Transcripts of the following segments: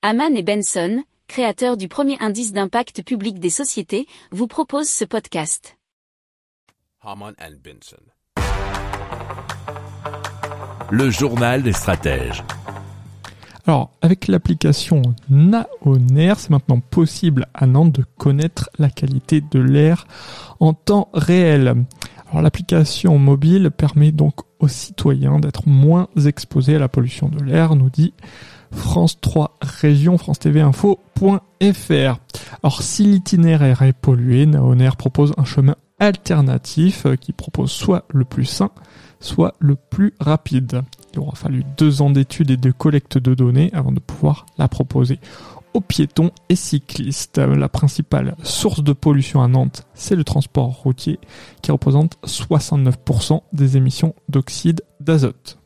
Haman et Benson, créateurs du premier indice d'impact public des sociétés, vous proposent ce podcast. Haman and Benson. Le journal des stratèges. Alors, avec l'application Naoner, c'est maintenant possible à Nantes de connaître la qualité de l'air en temps réel. Alors, l'application mobile permet donc aux citoyens d'être moins exposés à la pollution de l'air, nous dit France 3 Région, France TV Info.fr. Alors si l'itinéraire est pollué, Naoner propose un chemin alternatif euh, qui propose soit le plus sain, soit le plus rapide. Il aura fallu deux ans d'études et de collecte de données avant de pouvoir la proposer aux piétons et cyclistes. La principale source de pollution à Nantes, c'est le transport routier qui représente 69% des émissions d'oxyde d'azote.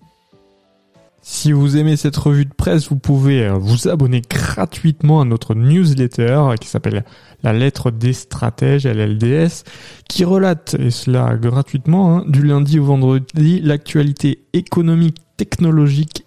Si vous aimez cette revue de presse, vous pouvez euh, vous abonner gratuitement à notre newsletter qui s'appelle La lettre des stratèges, LLDS, qui relate, et cela gratuitement, hein, du lundi au vendredi, l'actualité économique, technologique,